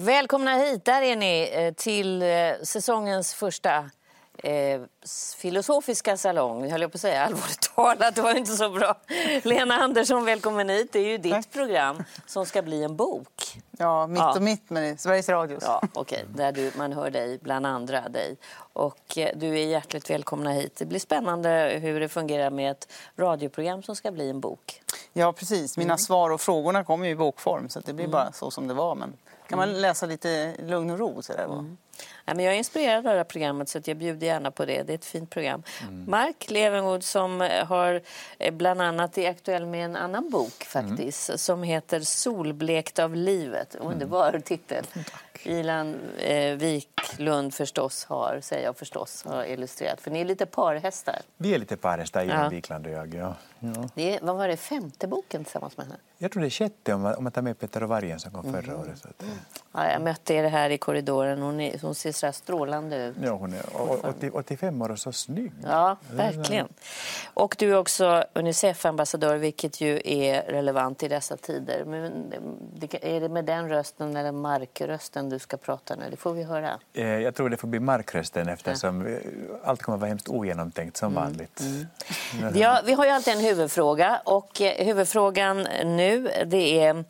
Välkomna hit, där är ni, eh, till eh, säsongens första eh, filosofiska salong. höll jag på att säga, allvarligt talat, det var inte så bra. Lena Andersson, välkommen hit. Det är ju ditt Tack. program som ska bli en bok. Ja, mitt Ja. och mitt med Sveriges Radio. Ja, okej, där du, man hör dig, bland andra dig. Och eh, du är hjärtligt välkomna hit. Det blir spännande hur det fungerar med ett radioprogram som ska bli en bok. Ja, precis. Mina Mm. svar och frågorna kommer ju i bokform så det blir bara så som det var. Men kan man läsa lite lugn och ro så där. Mm. Ja, men jag är inspirerad av det här programmet så att jag bjuder gärna på det. Det är ett fint program. Mark Levengood som eh, har eh, bland annat är aktuell med en annan bok faktiskt som heter Solblekt av livet. Underbar titel. Ilan eh, Wiklund förstås har, säger jag förstås, har illustrerat. För ni är lite parhästar. Vi är lite parhästar, Johan Ja. Wikland och jag. Ja. Ja. Det vad var det, femte boken tillsammans med henne? Jag tror det är sjätte om man, om man tar med Peter och Vargen som kom Mm. förra året. Så att, Ja, jag mötte er här i korridoren. Hon, är, hon ser så strålande ut. ja, hon är å- 80, 85 år och så snygg. Ja, verkligen. Och du är också Unicef-ambassadör, vilket ju är relevant i dessa tider. Men är det med den rösten eller markrösten du ska prata nu? Det får vi höra. Eh, Jag tror det får bli markrösten eftersom eh, allt kommer att vara hemskt ogenomtänkt som Mm, vanligt. Ja, vi har ju alltid en huvudfråga och eh, huvudfrågan nu det är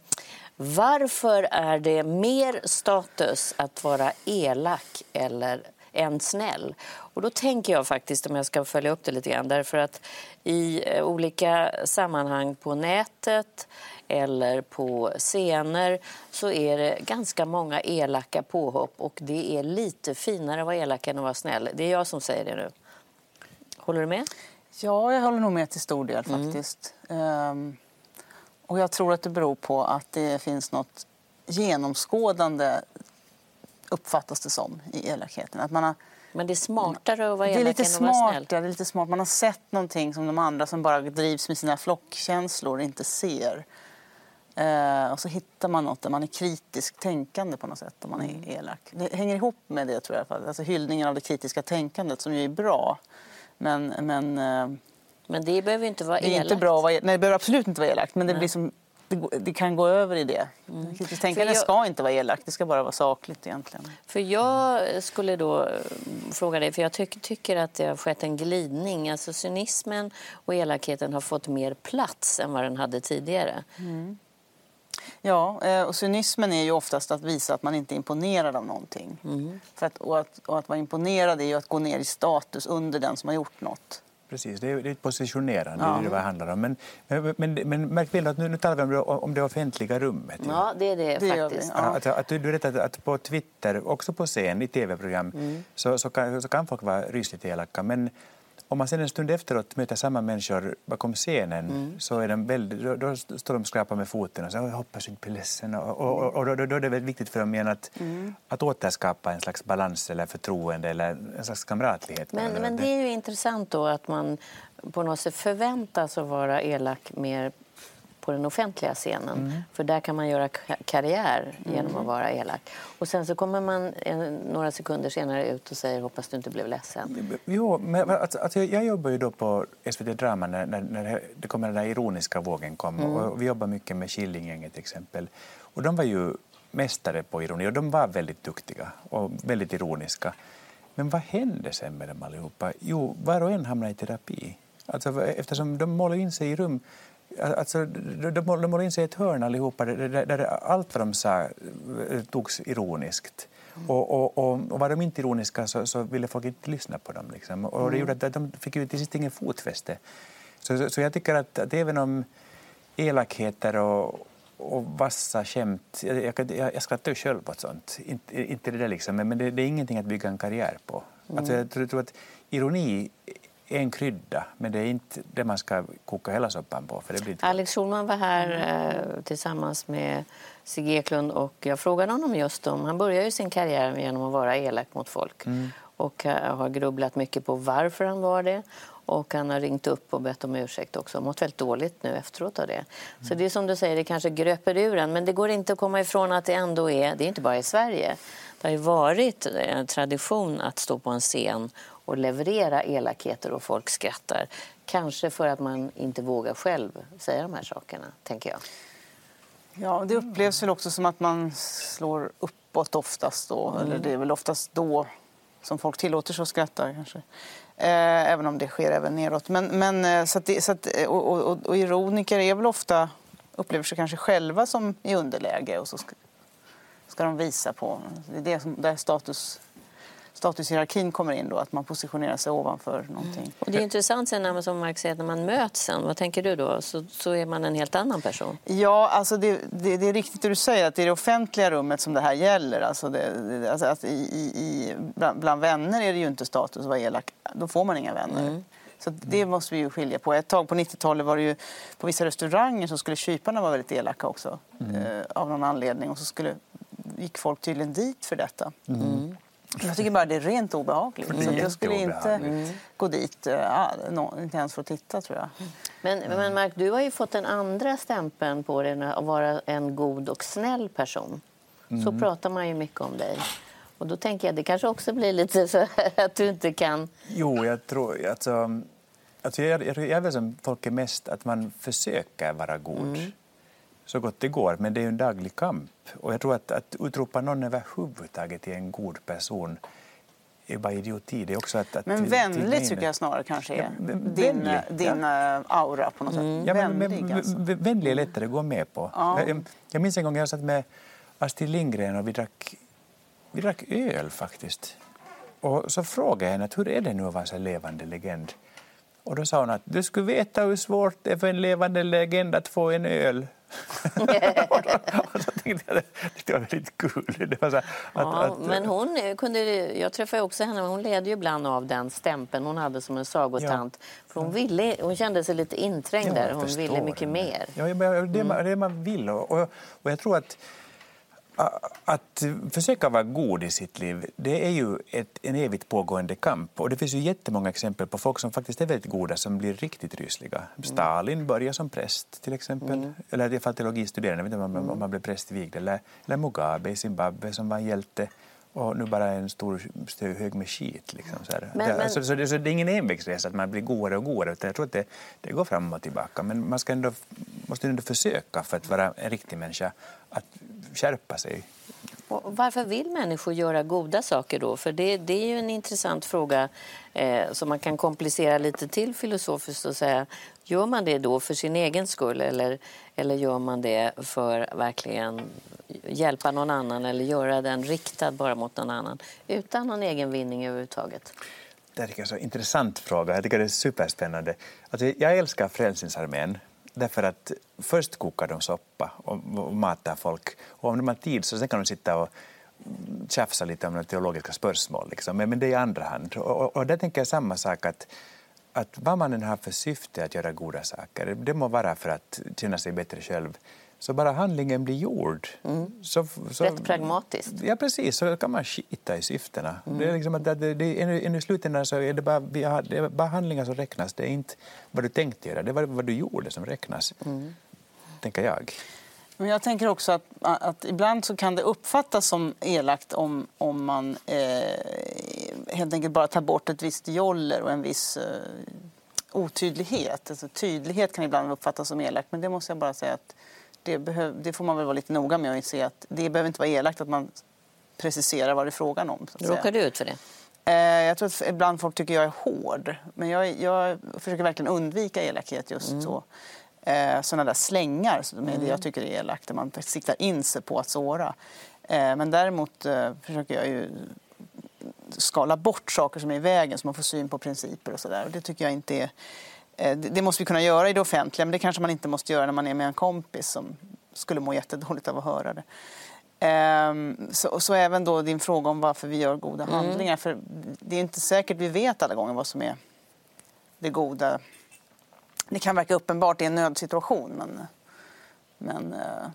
varför är det mer status att vara elak eller än snäll? Och då tänker jag faktiskt, om jag ska följa upp det lite grann, därför att i eh, olika sammanhang på nätet eller på scener så är det ganska många elaka påhopp och det är lite finare att vara elak än att vara snäll. Det är jag som säger det nu. Håller du med? Ja, jag håller nog med till stor del Mm. faktiskt. Och jag tror att det beror på att det finns något genomskådande uppfattas det som i elakheten. Att man har, Men det är smartare att vara det är elak lite än att vara snäll. det är lite smart. Man har sett någonting som de andra som bara drivs med sina flockkänslor inte ser. Eh, och så hittar man något där man är kritiskt tänkande på något sätt om man är Mm. elak. Det hänger ihop med det tror jag. Alltså hyllningen av det kritiska tänkandet som ju är bra. Men, men eh, Men det behöver inte vara det är elakt. inte bra nej, det behöver absolut inte vara elakt men det, blir som, det, det kan gå över i det. Mm. jag- ska inte vara elakt, det ska bara vara sakligt egentligen. För jag skulle då eh, fråga dig, för jag tyck, tycker att det har skett en glidning. Alltså cynismen och elakheten har fått mer plats än vad den hade tidigare. Ja, eh, och cynismen är ju oftast att visa att man inte är imponerad av någonting. Mm. För att, och, att, och att vara imponerad är ju att gå ner i status under den som har gjort något. Precis, det är, det är ett positionerande, Ja. det är det vad det handlar om. Men, men, men, men märk väl att nu, nu talar vi om det, om det offentliga rummet. Ja, det är det, Det faktiskt. ja. Att, att, du, du vet att, att på Twitter, också på scen, i tv-program, Mm. så, så, kan, så kan folk vara rysligt elaka. Men om man sen en stund efteråt möter samma människor bakom scenen Mm. så är de väldigt, då, då står de och skrapar med foten och säger jag hoppas du inte blir ledsen. Och, och, och, och då, då är det väldigt viktigt för dem igen att, Mm. att återskapa en slags balans eller förtroende eller en slags kamratlighet. Men, men det är ju intressant då att man på något sätt förväntas att vara elak mer på den offentliga scenen. Mm. För där kan man göra ka- karriär genom att vara elak. Och sen så kommer man en, några sekunder senare ut och säger hoppas du inte blev ledsen. Jo, men alltså, jag jobbar ju då på SVT Drama när, när, när det kommer den där ironiska vågen kom. Och vi jobbar mycket med Killinggänget till exempel. Och de var ju mästare på ironi och de var väldigt duktiga och väldigt ironiska. Men vad hände sen med dem allihopa? Jo, var och en hamnade i terapi. Alltså, eftersom de målade in sig i rum Alltså, de, de målade de målade in sig i ett hörn allihopa där, där, allt vad de sa eh, togs ironiskt. Och, och, och, och var de inte ironiska så, så ville folk inte lyssna på dem. Liksom. Och det gjorde att de fick ju till sist ingen fotfäste. Så, så, så jag tycker att, att även om elakheter och, och vassa skämt... Jag, jag, jag, skrattar ju själv åt sånt. Inte, inte det där liksom, men det, det är ingenting att bygga en karriär på. Alltså, jag tror, tror att ironi en krydda, men det är inte det man ska koka hela soppan på. För det blir inte Alex Schulman var här eh, tillsammans med Sigge Eklund och jag frågade honom just om... Han började ju sin karriär genom att vara elak mot folk och eh, har grubblat mycket på varför han var det. Och han har ringt upp och bett om ursäkt också. Mått väldigt dåligt nu efteråt av det. Så det är som du säger, det kanske gröper ur en. Men det går inte att komma ifrån att det ändå är, det är inte bara i Sverige. Det har varit en tradition att stå på en scen och leverera elakheter och folk skrattar. Kanske för att man inte vågar själv säga de här sakerna, tänker jag. Ja, det upplevs väl också som att man slår uppåt oftast då. Mm. Eller det är väl oftast då som folk tillåter sig att skratta kanske. Eh, även om det sker även neråt. Men, men, eh, så det, så att, eh, och, och, och ironiker är väl ofta, upplever sig kanske själva som i underläge och så ska, ska de visa på, det är det som, där status, statushierarkin kommer in då, att man positionerar sig ovanför någonting. Och det är intressant sen när man, som Mark säger, när man möts sen, vad tänker du då? Så, så är man en helt annan person. Ja, alltså det, det, det är riktigt det du säger, att det är det offentliga rummet som det här gäller. Alltså det, det, alltså att i, i, bland, bland vänner är det ju inte status att vara elak. Då får man inga vänner. Så det måste vi ju skilja på. Ett tag på 90-talet var det ju på vissa restauranger så skulle kyparna vara väldigt elaka också. Eh, av någon anledning. Och så skulle, gick folk tydligen dit för detta. Jag tycker bara det är rent obehagligt. är Så att jag skulle inte jätteobehagligt. gå dit, eh, inte ens för att titta tror jag. Men, men Mark, du har ju fått den andra stämpeln på dig att vara en god och snäll person. Så pratar man ju mycket om dig. Och då tänker jag det kanske också blir lite så här att du inte kan... Jo, jag tror... Alltså, alltså jag, jag, jag är väl som folk är mest att man försöker vara god så gott det går, men det är en daglig kamp. Och jag tror att, att utropa någon överhuvudtaget till en god person är bara idioti. Det är också att, att Men vänligt tycker jag snarare kanske är Ja, din, din eh, aura på något sätt. Ja, men, Vänlig alltså. vänlig är lättare att gå med på. Ja. Jag, jag minns en gång jag satt med Astrid Lindgren och vi drack, vi drack öl faktiskt. Och så frågade jag henne att hur är det nu att vara en levande legend. Och då sa hon att du skulle veta hur svårt det är för en levande legend att få en öl. Och så tänkte jag det var väldigt kul. Det var så att, Ja, att, men hon kunde, jag träffade också henne, hon led ju ibland av den stämpeln hon hade som en sagotant. För hon, ville, hon kände sig lite inträngd Ja, där, hon ville mycket det. mer. Ja, det, är man, det man vill. Och, och, och jag tror att, att försöka vara god i sitt liv, det är ju ett, en evigt pågående kamp. Och det finns ju jättemånga exempel på folk som faktiskt är väldigt goda som blir riktigt rysliga. Stalin började som präst till exempel. Eller i alla fall teologistuderande, jag vet inte om, om han blev prästvigd. Eller, eller Mugabe i Zimbabwe som var en hjälte. Och nu bara en stor hög med skit. Liksom, så. Men- det, men- så, så, det, så det är ingen envägsresa att man blir godare och godare. Utan jag tror att det, det går fram och tillbaka. Men man ska ändå, måste ändå försöka för att vara en riktig människa att skärpa sig. Och varför vill människor göra goda saker då? För det, det är ju en intressant fråga eh, som man kan komplicera lite till filosofiskt och säga, gör man det då för sin egen skull eller, eller gör man det för verkligen hjälpa någon annan eller göra den riktad bara mot någon annan utan någon egen vinning överhuvudtaget? Det är en så intressant fråga. Jag tycker det är superspännande. Alltså, jag älskar Frälsningsarmén därför att först kokar de soppa och, matar folk. Och om de har tid så sen kan de sitta och tjafsa lite om några teologiska spörsmål. Liksom. Men, men det är i andra hand. Och, och, och där tänker jag samma sak att att vad man än har för syfte att göra goda saker, det må vara för att känna sig bättre själv, så bara handlingen blir gjord. Så, så, Rätt pragmatiskt. Ja, precis. Så kan man skita i syftena. Det är liksom att det, det, det, i slutändan så är det, bara, vi har, det är bara handlingar som räknas. Det är inte vad du tänkte göra, det är vad, vad du gjorde som räknas. Tänker jag. Men jag tänker också att, att ibland så kan det uppfattas som elakt om, om man eh, helt enkelt bara tar bort ett visst joller och en viss eh, otydlighet. Alltså, tydlighet kan ibland uppfattas som elakt, men det måste jag bara säga att det, behöv, det får man väl vara lite noga med att se att det behöver inte vara elakt att man preciserar vad det är frågan om. Så. Råkar du ut för det? Eh, Jag tror att ibland folk tycker jag är hård. Men jag, jag försöker verkligen undvika elakhet just så. Eh, sådana där slängar som det jag tycker är elakt, där man siktar in sig på att såra. Eh, men däremot försöker jag ju skala bort saker som är i vägen så man får syn på principer och sådär. Det tycker jag inte är... eh, det, måste vi kunna göra i det offentliga, men det kanske man inte måste göra när man är med en kompis som skulle må jättedåligt av att höra det. Ehm, så, så även då din fråga om varför vi gör goda handlingar. För det är inte säkert vi vet alla gånger vad som är det goda. Det kan verka uppenbart i en nödsituation men, men eh,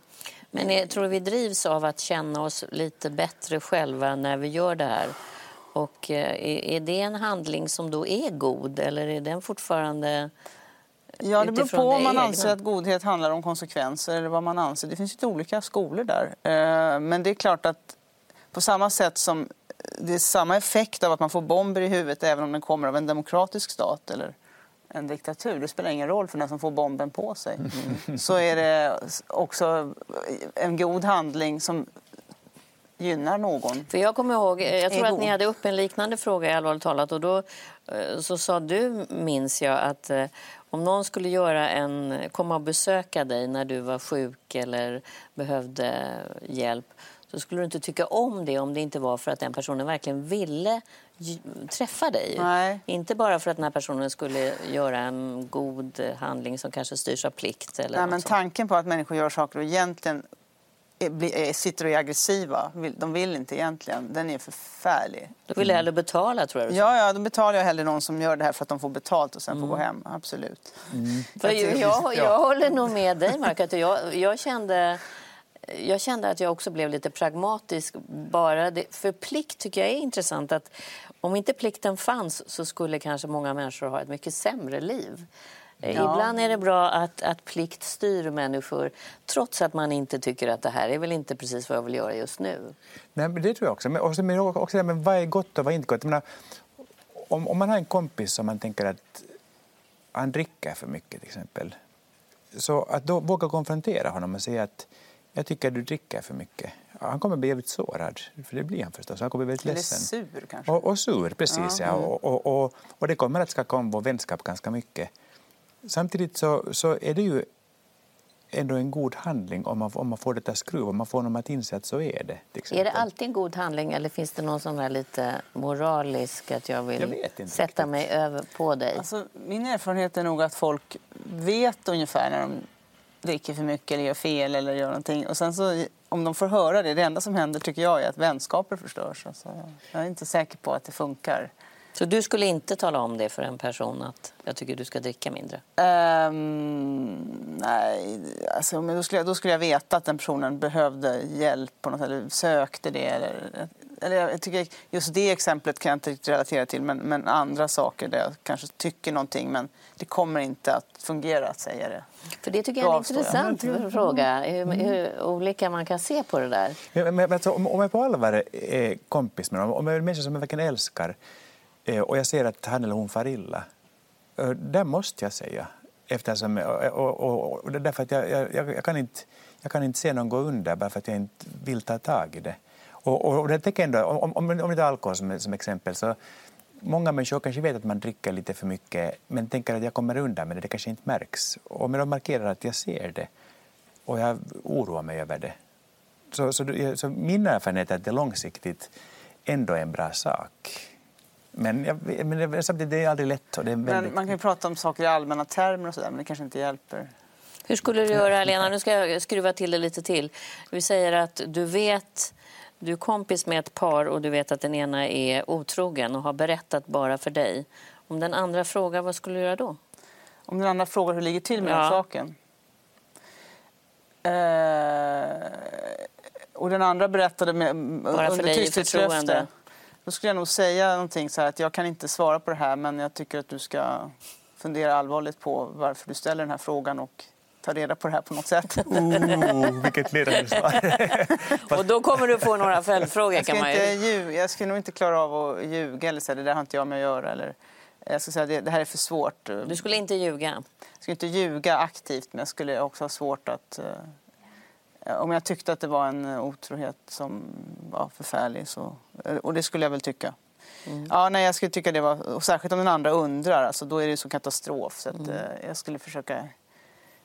Men tror vi drivs av att känna oss lite bättre själva när vi gör det här? Och eh, är det en handling som då är god eller är den fortfarande Ja, det beror på om det man egna? anser att godhet handlar om konsekvenser eller vad man anser. Det finns lite olika skolor där. Eh, Men det är klart att på samma sätt som det är samma effekt av att man får bomber i huvudet även om den kommer av en demokratisk stat eller en diktatur. Det spelar ingen roll för den som får bomben på sig. Så är det också en god handling som gynnar någon. För jag kommer ihåg, eh, jag tror att ni hade upp en liknande fråga i Allvarligt talat och då eh, så sa du, minns jag, att eh, om någon skulle göra en, komma och besöka dig när du var sjuk eller behövde hjälp så skulle du inte tycka om det om det inte var för att den personen verkligen ville träffa dig. Nej. Inte bara för att den här personen skulle göra en god handling som kanske styrs av plikt. Eller Nej, men tanken på att människor gör saker och egentligen är, sitter och är aggressiva, de vill inte egentligen, den är förfärlig. Då vill hellre betala tror jag. Ja, ja, då betalar jag hellre någon som gör det här för att de får betalt och sen får gå hem. Absolut. För jag, jag, jag håller nog med dig, Mark. Att jag, jag, kände, jag kände att jag också blev lite pragmatisk. Bara det, för plikt tycker jag är intressant. att Om inte plikten fanns så skulle kanske många människor ha ett mycket sämre liv. Eh, Ja. Ibland är det bra att, att plikt styr människor trots att man inte tycker att det här är väl inte precis vad jag vill göra just nu. Nej, men det tror jag också. Men också, men också det med vad är gott och vad är inte gott. Menar, om, om man har en kompis som man tänker att han dricker för mycket till exempel. Så att då våga konfrontera honom och säga att jag tycker att du dricker för mycket. Han kommer bli jävligt sårad, för det blir han förstås. Han kommer bli väldigt Eller ledsen. sur kanske. Och, och sur, precis. Ja. Och, och, och, och det kommer att skaka om vår vänskap ganska mycket. Samtidigt så, så är det ju ändå en god handling om man, om man får det att skruva, om man får honom att inse att så är det. Är det alltid en god handling eller finns det någon sån där lite moralisk att jag vill Jag sätta riktigt. mig över på dig? Alltså, min erfarenhet är nog att folk vet ungefär när de dricker för mycket eller gör fel eller gör någonting. Och sen så, om de får höra det, det enda som händer tycker jag är att vänskaper förstörs. Alltså, jag är inte säker på att det funkar. Så du skulle inte tala om det för en person att jag tycker du ska dricka mindre? Ehm, nej, alltså, men då, skulle jag, då skulle jag veta att den personen behövde hjälp på något sätt, eller sökte det. Eller, eller jag tycker just det exemplet kan jag inte riktigt relatera till, men, men andra saker där jag kanske tycker någonting men det kommer inte att fungera att säga det. För det tycker jag är en avstår jag. intressant fråga, hur, hur olika man kan se på det där. Men, men, alltså, om, om jag på allvar är kompis med någon, om jag är en människa som jag verkligen älskar Eh, och jag ser att han eller hon far illa, eh, där måste jag säga. Eftersom, eh, och, och, och, och därför att jag, jag, jag, kan inte, jag kan inte se någon gå under bara för att jag inte vill ta tag i det. Och, och, och det tänker ändå, om, om, om vi tar alkohol som, som exempel, så Många människor kanske vet att man dricker lite för mycket men tänker att jag kommer undan med det, det kanske inte märks. Och om jag markerar att jag ser det och jag oroar mig över det så, så, så min erfarenhet är att det långsiktigt ändå är en bra sak. Men, jag, men det, det är aldrig lätt. Och det är väldigt... Men man kan ju prata om saker i allmänna termer och sådär, men det kanske inte hjälper. Hur skulle du göra, Lena? Nu ska jag skruva till det lite till. Vi säger att du vet, du är kompis med ett par och du vet att den ena är otrogen och har berättat bara för dig. Om den andra frågar, vad skulle du göra då? Om den andra frågar hur det ligger till med Ja. den saken. Eh, och den andra berättade med, Bara för under tysthetslöfte. Då skulle jag nog säga någonting så här att jag kan inte svara på det här men jag tycker att du ska fundera allvarligt på varför du ställer den här frågan och ta reda på det här på något sätt. Oh, vilket ledande svar. Och då kommer du få några följdfrågor Jag, ska inte ljuga, jag skulle nog inte klara av att ljuga eller säga det där har inte jag med att göra. Eller, jag ska säga det, det här är för svårt. Du skulle inte ljuga. Jag skulle inte ljuga aktivt men jag skulle också ha svårt att... Eh, om jag tyckte att det var en eh, otrohet som var förfärlig så... eh, Och det skulle jag väl tycka. Ja, nej, jag skulle tycka det var... Och särskilt om den andra undrar, alltså, då är det ju som katastrof. Så att, eh, jag skulle försöka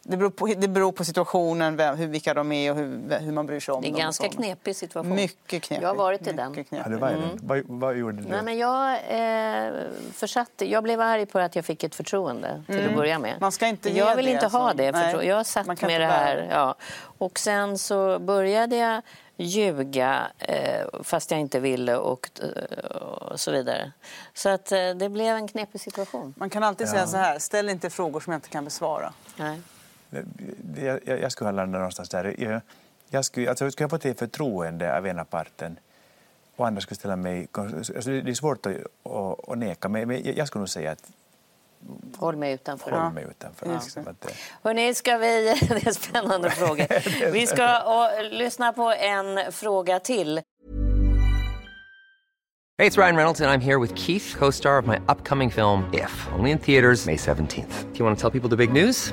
det beror, på, det beror på situationen, vem, hur, vilka de är och hur, hur man bryr sig om Det är en dem. ganska knepig situation. Mycket knepig. Jag har varit i den. Ja, det var den. Vad, vad gjorde du? Nej, men jag eh, försatte, jag blev arg på att jag fick ett förtroende till att börja med. Mm. Man ska inte jag vill det, inte ha det. Nej, förtro- jag satt med det här. Ja. Och sen så började jag ljuga eh, fast jag inte ville och, eh, och så vidare. Så att eh, det blev en knepig situation. Man kan alltid säga så här, ställ inte frågor som jag inte kan besvara. Nej. Det- Jag, jag, jag skulle ha landat någonstans där. Jag, jag skulle, alltså, skulle jag fått ett förtroende av ena parten och andra skulle ställa mig... Alltså, det det är svårt att, att, att neka, men jag, jag skulle nog säga att Håll mig utanför. håll mig utanför. Liksom, att, eh, Hörrni, ska vi... Det är spännande frågor. Vi ska och, lyssna på en fråga till. Hey, it's Ryan Reynolds, and I'm here with Keith, co star of my upcoming film, If, only in theaters, May 17th. Do you want to tell people the big news?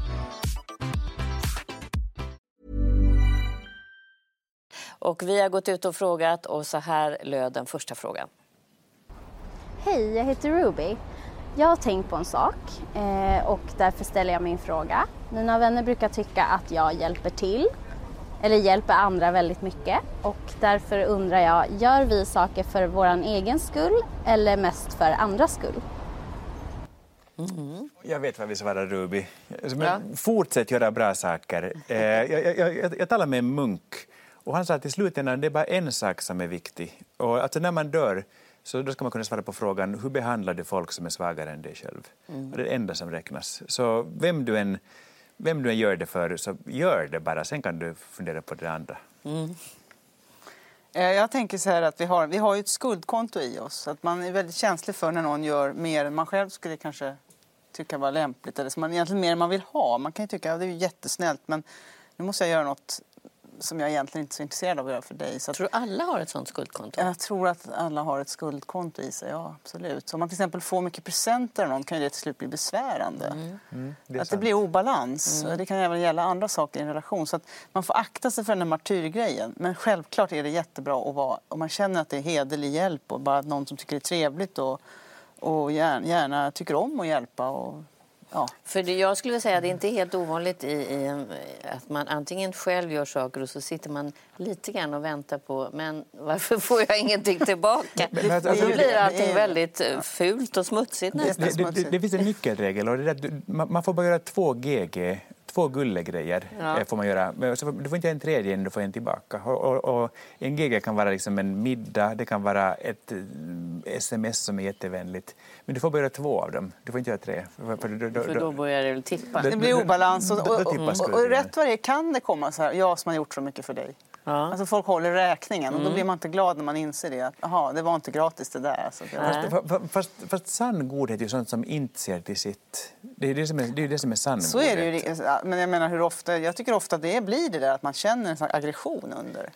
Och vi har gått ut och frågat och så här löd den första frågan. Hej, jag heter Ruby. Jag har tänkt på en sak eh, och därför ställer jag min fråga. Mina vänner brukar tycka att jag hjälper till eller hjälper andra väldigt mycket och därför undrar jag, gör vi saker för vår egen skull eller mest för andras skull? Jag vet vad vi svarar Ruby. Alltså, men Ja. Fortsätt göra bra saker. Eh, jag, jag, jag, jag talade med en munk och han sa att i slutändan det är bara en sak som är viktig. Och alltså när man dör så då ska man kunna svara på frågan hur behandlar du folk som är svagare än dig själv? Och det är det enda som räknas. Så vem du än, vem du än gör det för, så gör det bara. Sen kan du fundera på det andra. Eh, Jag tänker så här att vi har, vi har ett skuldkonto i oss. Så att man är väldigt känslig för när någon gör mer än man själv skulle kanske tycka var lämpligt. Eller som man egentligen mer än man vill ha. Man kan ju tycka att det är jättesnällt men nu måste jag göra något som jag egentligen inte är så intresserad av att göra för dig. Så att, Tror du alla har ett sånt skuldkonto? jag tror att alla har ett skuldkonto i sig, ja absolut. Så om man till exempel får mycket presenter av någon kan ju det till slut bli besvärande. Mm, det är att det blir obalans. Det kan även gälla andra saker i en relation. Så att man får akta sig för den här martyrgrejen. Men självklart är det jättebra att vara, om man känner att det är hederlig hjälp och bara någon som tycker det är trevligt och, och gärna, gärna tycker om att hjälpa. Och, ja. För det, jag skulle vilja säga att det inte är helt ovanligt i, i att man antingen själv gör saker och så sitter man lite grann och väntar på men varför får jag ingenting tillbaka? Men alltså, då blir allting väldigt eh, fult och smutsigt nästan. Det, det, det, det finns en nyckelregel och det är att du, man, man får bara göra två GG, två gullegrejer. Ja. eh, Får man göra. Men Du får inte en tredje innan du får en tillbaka. Och, och, och en GG kan vara liksom en middag, det kan vara ett mm, sms som är jättevänligt. Men du får bara göra två av dem, du får inte göra tre. För, för, då- då- För då börjar det tippa. Det- blir obalans och, och, och, och, rätt vad det är kan det komma så här, jag som har gjort så mycket för dig. Ja. Mm. Alltså folk håller räkningen och då blir man inte glad när man inser det. Att, Aha, det var inte gratis det där. Så att jag, Nej. Fa- fa- Fast, fast sann godhet är ju sånt som inte ser till sitt. Det är det som är, det är, det som är sann Så är det ju. godhet. Men jag menar hur ofta, jag tycker ofta det blir det där att man känner en aggression under.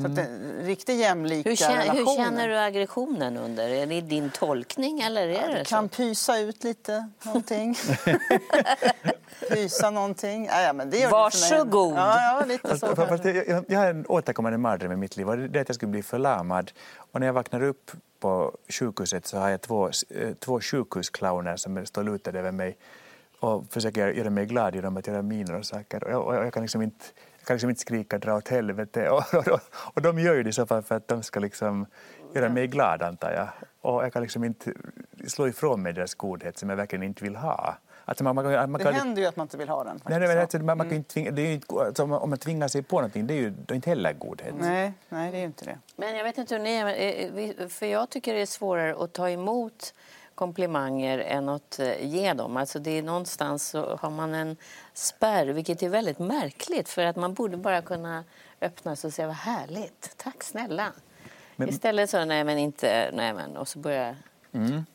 Så att det, riktigt jämlika Hur, känner, relationer. hur känner du aggressionen under? Är det din tolkning eller är det Du kan så? pysa ut lite, någonting. pysa någonting. Ja, ja, men det gör det. Varsågod. Ja, ja, lite så. Fast, jag, jag- jag har en återkommande mardröm i mitt liv och det är att jag skulle bli förlamad. Och när jag vaknar upp på sjukhuset så har jag två, eh, två sjukhusclowner som står lutade över mig och försöker göra mig glad genom att göra miner och saker. Och jag, och jag kan liksom inte jag kan liksom inte skrika dra åt helvete. Och, och, och, och de gör ju det i så fall för att de ska liksom göra mig glad antar jag. Och jag kan liksom inte slå ifrån mig deras godhet som jag verkligen inte vill ha. Att man, man, man, man Det kan, händer ju att man inte vill ha den. Nej, faktiskt. nej, men alltså, man, man inte tvinga, det är ju inte, alltså, om man- tvingar sig på någonting, det är ju det är inte heller godhet. nej, nej, det är ju inte det. Men jag vet inte hur ni är, eh, vi- för jag tycker det är svårare att ta emot komplimanger än att eh, ge dem. Alltså det är någonstans så har man en spärr, vilket är väldigt märkligt för att man borde bara kunna öppna sig och säga vad härligt, tack snälla. Istället så nej men inte, nej men och så börjar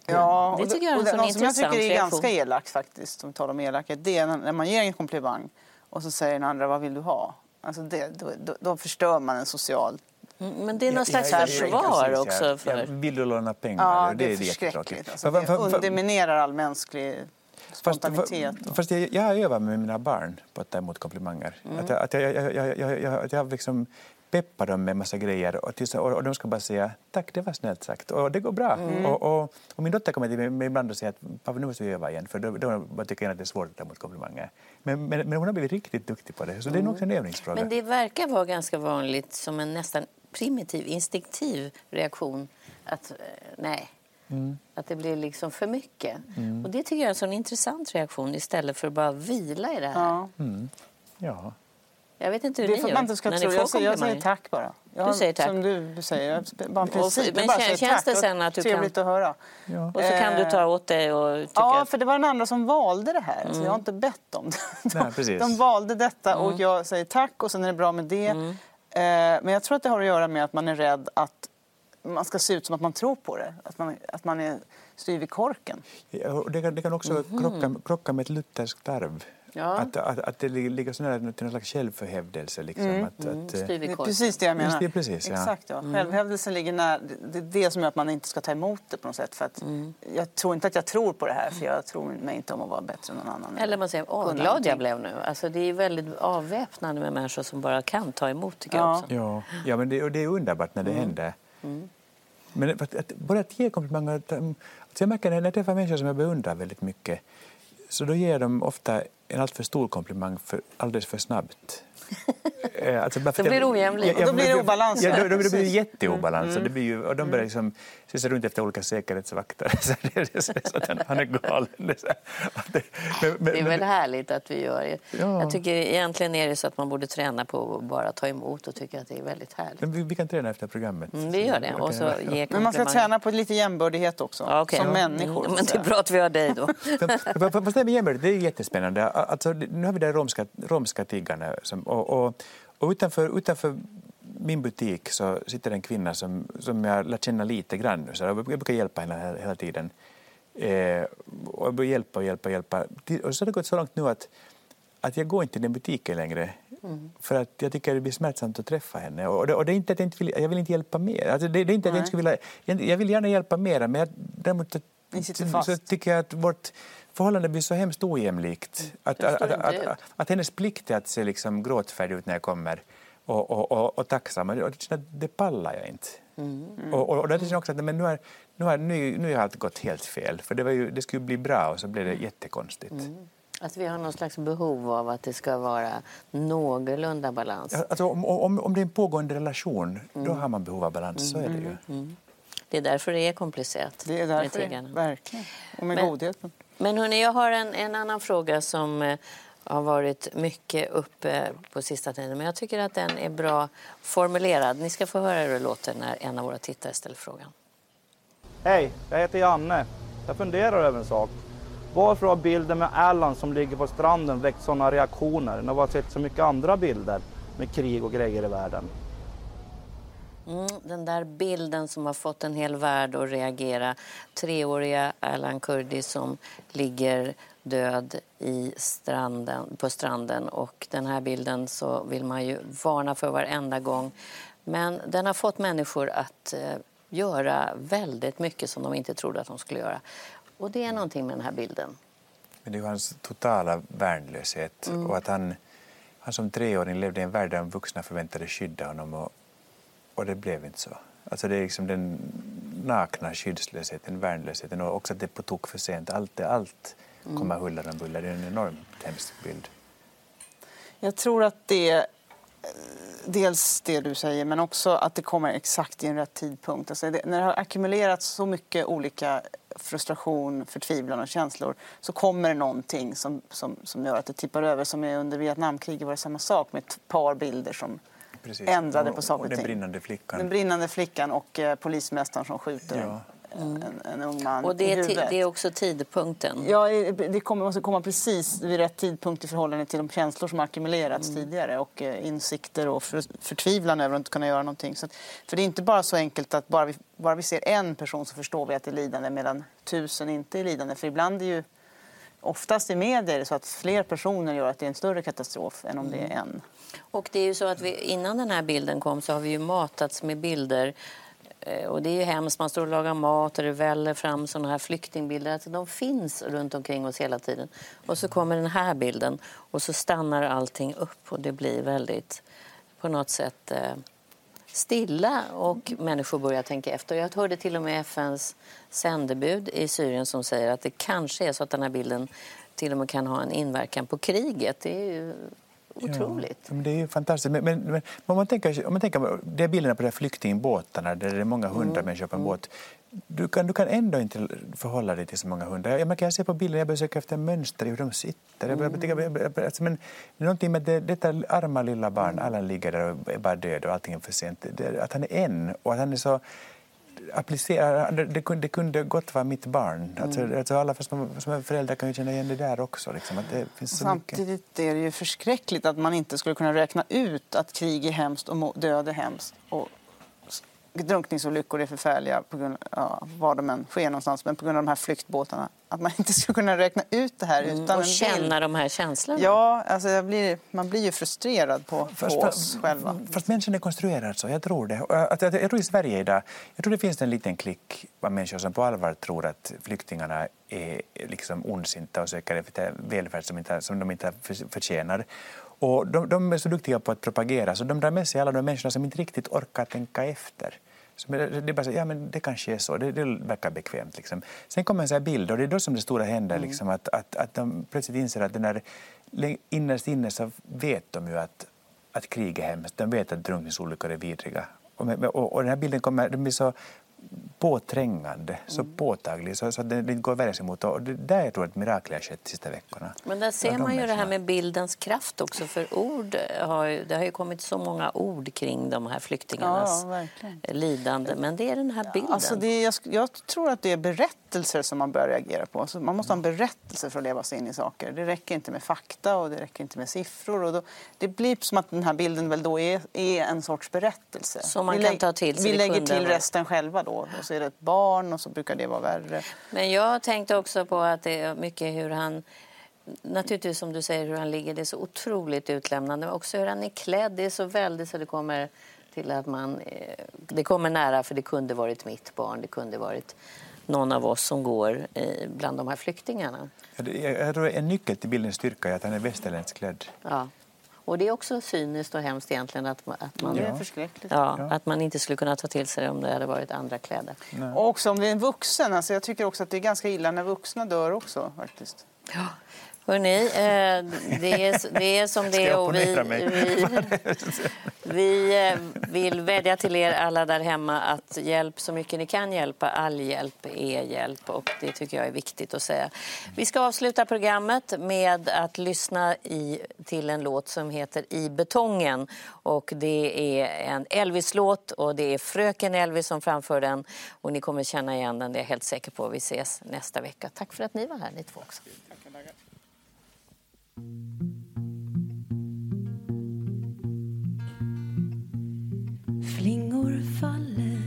Ja, Det tycker jag är och det- något som jag tycker är ganska elakt faktiskt, om vi talar om elakhet, det är när när man ger en komplimang och så säger den andra vad vill du ha? Alltså det, då, då, då förstör man en social... Mm, Men det är någon slags försvar precis, också för... Ja, vill låna pengar? Ja, det, det är jättetråkigt. förskräckligt. Alltså, det underminerar all mänsklig Fast, spontanitet. och- fast jag, jag övat med mina barn på att ta emot komplimanger. Att, jag- att jag, jag, jag, jag, jag, att jag liksom peppar dem med massa grejer och, tills, och, och de ska bara säga tack, det var snällt sagt. Och det går bra. Och, och, och min dotter kommer till mig ibland och säger att pappa nu måste vi öva igen för då, då tycker jag att det är svårt att ta emot komplimanger. Men, men, men hon har blivit riktigt duktig på det så det är nog också en övningsfråga. Men det verkar vara ganska vanligt som en nästan primitiv, instinktiv reaktion att eh, nej. Att det blir liksom för mycket. Och det tycker jag är en sån intressant reaktion istället för att bara vila i det här. Ja. Ja. Jag vet inte hur Det ni gör man inte ska tro. Jag, säger- jag säger tack bara. Jag, Du säger tack. Som du, säger. Bara en princip. Jag men bara känns tack. det sen att du kan- Trevligt att höra. Ja. Och så kan du ta åt dig och tycka Ja, att... för det var den andra som valde det här. Så jag har inte bett dem. De, Nej, precis. de valde detta och Mm. jag säger tack och sen är det bra med det. Eh, men jag tror att det har att göra med att man är rädd att man ska se ut som att man tror på det. Att man, att man är styv i korken. Ja, Det kan, det kan också krocka, krocka med ett lutherskt arv. Ja. Att, att, att det ligger så nära till någon slags självförhävdelse. Liksom. Att, att, eh, styv i Det är precis det jag menar. Det, precis, ja. Exakt, ja. Mm. Självhävdelsen ligger nära. Det är det som gör att man inte ska ta emot det på något sätt. För att Mm. Jag tror inte att jag tror på det här för jag tror mig inte om att vara bättre än någon annan. Eller man säger, åh, glad någonting. jag blev nu. Alltså, det är väldigt avväpnande med människor som bara kan ta emot, tycker Ja. Ja, ja men det, och det är underbart när det Mm. händer. Men att, att, bara att ge komplimanger... Att, att jag märker när jag träffar människor som jag beundrar väldigt mycket så då ger de ofta en alltför stor komplimang för, alldeles för snabbt. Alltså bara för Då att blir det ojämlikt. Och då blir det obalans, Ja, ja. då, då, blir det jätteobalans. Och, det blir ju, och de börjar liksom sig runt efter olika säkerhetsvakter. Så det är så, så att han- är galen. Det är, så, att det, men, men, Det är väl härligt att vi gör det. Ja. Jag tycker egentligen är det så att man borde träna på att bara ta emot och tycka att det är väldigt härligt. men vi, vi kan träna efter programmet. Mm, vi gör det. Och så ge Men man ska träna på lite jämbördighet också. Ja, okej. Som Ja. människor. Mm, Men det är bra att vi har dig då. Fast det med jämmer, det är jättespännande. Alltså, det- nu har vi de romska, romska tiggarna. Som, och, och, och utanför, utanför min butik så sitter en kvinna som, som jag lärt känna lite grann. nu. Så jag brukar hjälpa henne hela, tiden. Eh, och jag börjar hjälpa och hjälpa och hjälpa. Och så har det gått så långt nu att, att jag går inte till den butiken längre. För att jag tycker det blir smärtsamt att träffa henne. Och det, och det är inte att jag inte vill, jag vill inte hjälpa mer. Alltså det, det är inte att jag, inte skulle vilja, jag, vill gärna hjälpa mer men jag, däremot så, så tycker jag att vårt förhållande blir så hemskt ojämlikt. Att, Jag att, att, att, att, hennes plikt är att se liksom gråtfärdig ut när jag kommer och, och, och, och tacksam. Och det, känner det pallar jag inte. Mm. Och, och, och då känner jag också att men nu, är, nu, är, nu, nu har allt gått helt fel. För det, var ju, det skulle bli bra och så blev det jättekonstigt. Att vi har någon slags behov av att det ska vara någorlunda balans. Alltså, om, om, om det är en pågående relation, Mm. då har man behov av balans. Så är det ju. Det är därför det är komplicerat. Det är med därför, det, tiggarna. verkligen. Och med Men- godheten. Men hörni, jag har en, en annan fråga som eh, har varit mycket uppe på sista tiden. Men jag tycker att den är bra formulerad. Ni ska få höra hur det låter när en av våra tittare ställer frågan. Hej, jag heter Janne. Jag funderar över en sak. Varför har bilden med Allan som ligger på stranden väckt sådana reaktioner när vi har sett så mycket andra bilder med krig och grejer i världen? Mm, den där bilden som har fått en hel värld att reagera. Treåriga Alan Kurdi som ligger död i stranden, på stranden. Och den här bilden så vill man ju varna för varenda gång. Men den har fått människor att eh, göra väldigt mycket som de inte trodde att de skulle göra. Och det är någonting med den här bilden. Men det är hans totala värnlöshet och att han, han som treåring levde i en värld där de vuxna förväntade skydda honom och, och det blev inte så. Alltså det är liksom den nakna skyddslösheten, värnlösheten och också att det är på tok för sent. Allt, allt kommer huller om buller. Det är en enormt hemsk bild. Jag tror att det eh, dels det du säger, men också att det kommer exakt i en rätt tidpunkt. Alltså det, när det har ackumulerats så mycket olika frustration, förtvivlan och känslor så kommer det någonting som, som, som gör att det tippar över. Som är under Vietnamkriget var det samma sak med ett par bilder som Precis. ändrade på saker och, och Den brinnande flickan. Den brinnande flickan och eh, polismästaren som skjuter ja. en, en, ung man Och det är, det är också tidpunkten? Ja, det kommer, måste komma precis vid rätt tidpunkt i förhållande till de känslor som ackumulerats mm. tidigare och eh, insikter och för, förtvivlan över att inte kunna göra någonting. Så, för det är inte bara så enkelt att bara vi, bara vi ser en person så förstår vi att det är lidande medan tusen inte är lidande. För ibland är ju oftast i media är det så att fler personer gör att det är en större katastrof än om det är en. Mm. Och det är ju så att vi, innan den här bilden kom så har vi ju matats med bilder eh, och det är ju hemskt, man står och lagar mat och det väller fram sådana här flyktingbilder. Alltså de finns runt omkring oss hela tiden. Och så kommer den här bilden och så stannar allting upp och det blir väldigt på något sätt eh, stilla och människor börjar tänka efter. Jag hörde till och med FNs sändebud i Syrien som säger att det kanske är så att den här bilden till och med kan ha en inverkan på kriget. Det är ju otroligt. Ja, det är ju fantastiskt. Men, men, men om, man tänker, om man tänker det är bilderna på de flyktingbåtarna där det är många hundra mm. människor på en mm. båt. Du kan, du kan ändå inte förhålla dig till så många hundar. Jag, man kan se på bilder, jag besöker efter mönster i hur de sitter. Mm. Jag, alltså, men, någonting med det, detta arma lilla barn, mm. alla ligger där och är bara döda och allting är för sent. Det, att han är en och att han är så applicera, det, kunde, det kunde gott vara mitt barn. Alltså, mm. Alltså, alla som, som föräldrar kan ju känna igen det där också. Liksom, att det finns så Samtidigt mycket. är det ju förskräckligt att man inte skulle kunna räkna ut att krig är hemskt och död är hemskt. Och drunkningsolyckor är förfärliga på grund ja, var de än sker någonstans, men på grund av de här flyktbåtarna. Att man inte skulle kunna räkna ut det här mm, utan Och känna de här känslorna. Ja, alltså blir, man blir ju frustrerad på, på oss själva. Fast människan är konstruerad så, jag tror det. Jag, jag, jag tror i Sverige idag, jag tror det finns en liten klick av människor som på allvar tror att flyktingarna är liksom ondsinta och söker efter välfärd som, inte, som de inte förtjänar. Och de, de, är så duktiga på att propagera så de drar med sig alla de människorna som inte riktigt orkar tänka efter. Så det är bara så, ja men det kanske är så, det, det verkar bekvämt. Liksom. Sen kommer en sån här bild och det är då som det stora händer, mm. liksom, att, att, att de plötsligt inser att den där, innerst inne så vet de ju att, att krig är hemskt, de vet att drunkningsolyckor är vidriga. Och, och, och den här bilden kommer, den blir så påträngande, så mm. påtaglig så, så det inte går att värja sig mot. Och det där jag tror att mirakel har skett de sista veckorna. Men där ser man ju det här med bildens kraft också. För ord har ju, det har ju kommit så många ord kring de här flyktingarnas ja, lidande. Men det är den här bilden. Alltså det, jag, jag, tror att det är berättelser som man bör reagera på. Alltså man måste ha en berättelse för att leva sig in i saker. Det räcker inte med fakta och det räcker inte med siffror. Och då, det blir som att den här bilden väl då är, är en sorts berättelse. Som man vi kan ta till sig. Vi lägger till resten själva då och så är det ett barn och så brukar det vara värre. Men jag tänkte också på att det är mycket hur han Naturligtvis som du säger hur han ligger, det är så otroligt utlämnande. Men också hur han är klädd, det är så väldigt så det kommer till att man... Eh, det kommer nära för det kunde varit mitt barn, det kunde varit någon av oss som går bland de här flyktingarna. Jag tror en nyckel till bildens styrka är att han är västerländskt klädd. Ja. Och det är också cyniskt och hemskt egentligen att, att, man, ja. ja, att man inte skulle kunna ta till sig det om det hade varit andra kläder. Nej. Och också om det är en vuxen. Alltså jag tycker också att det är ganska illa när vuxna dör också faktiskt. Ja. Hörrni, eh, det, är, det är som det är och vi, vi, vi eh, vill vädja till er alla där hemma att hjälp så mycket ni kan hjälpa. All hjälp är hjälp och det tycker jag är viktigt att säga. Vi ska avsluta programmet med att lyssna i, till en låt som heter I betongen. Och det är en Elvis-låt och det är fröken Elvis som framför den. Och ni kommer känna igen den, det är jag helt säker på. Vi ses nästa vecka. Tack för att ni var här, ni två också. Flingor faller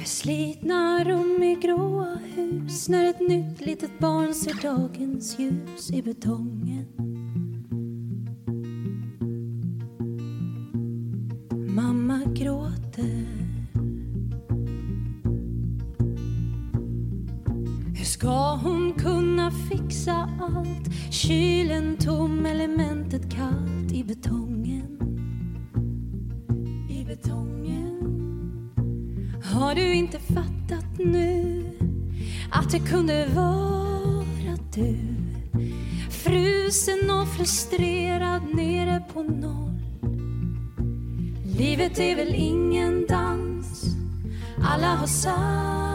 över slitna rum i gråa hus när ett nytt litet barn ser dagens ljus i betongen. Ska hon kunna fixa allt? Kylen tom, elementet kallt i betongen. I betongen. Har du inte fattat nu att det kunde vara du? Frusen och frustrerad nere på noll. Livet är väl ingen dans Alla har samma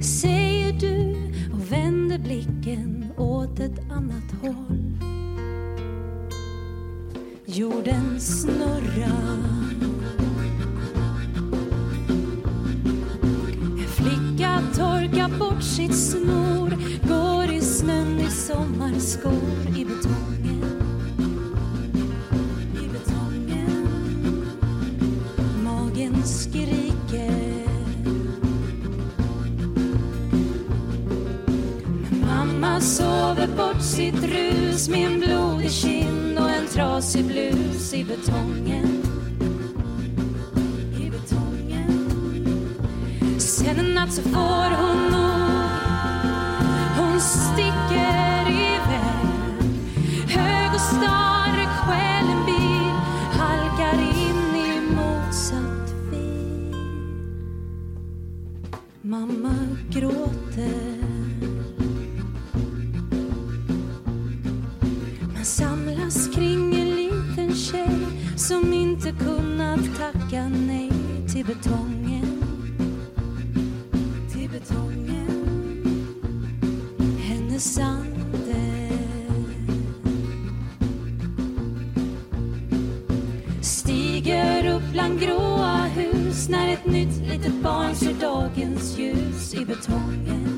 Säger du och vänder blicken åt ett annat håll. Jorden snurrar. En flicka torkar bort sitt snor Går i snön i sommarskor i betongen. I betongen. Magen skriker. Mamma sover bort sitt rus med en blodig kind och en trasig blus i betongen. I betongen. Sen en natt så får hon nog. Hon sticker iväg. Hög och stark, stjäl en bil Halkar in i motsatt fil Mamma gråter. Kunnat tacka nej till betongen. Till betongen. Hennes ande Stiger upp bland gråa hus när ett nytt litet barn ser dagens ljus i betongen.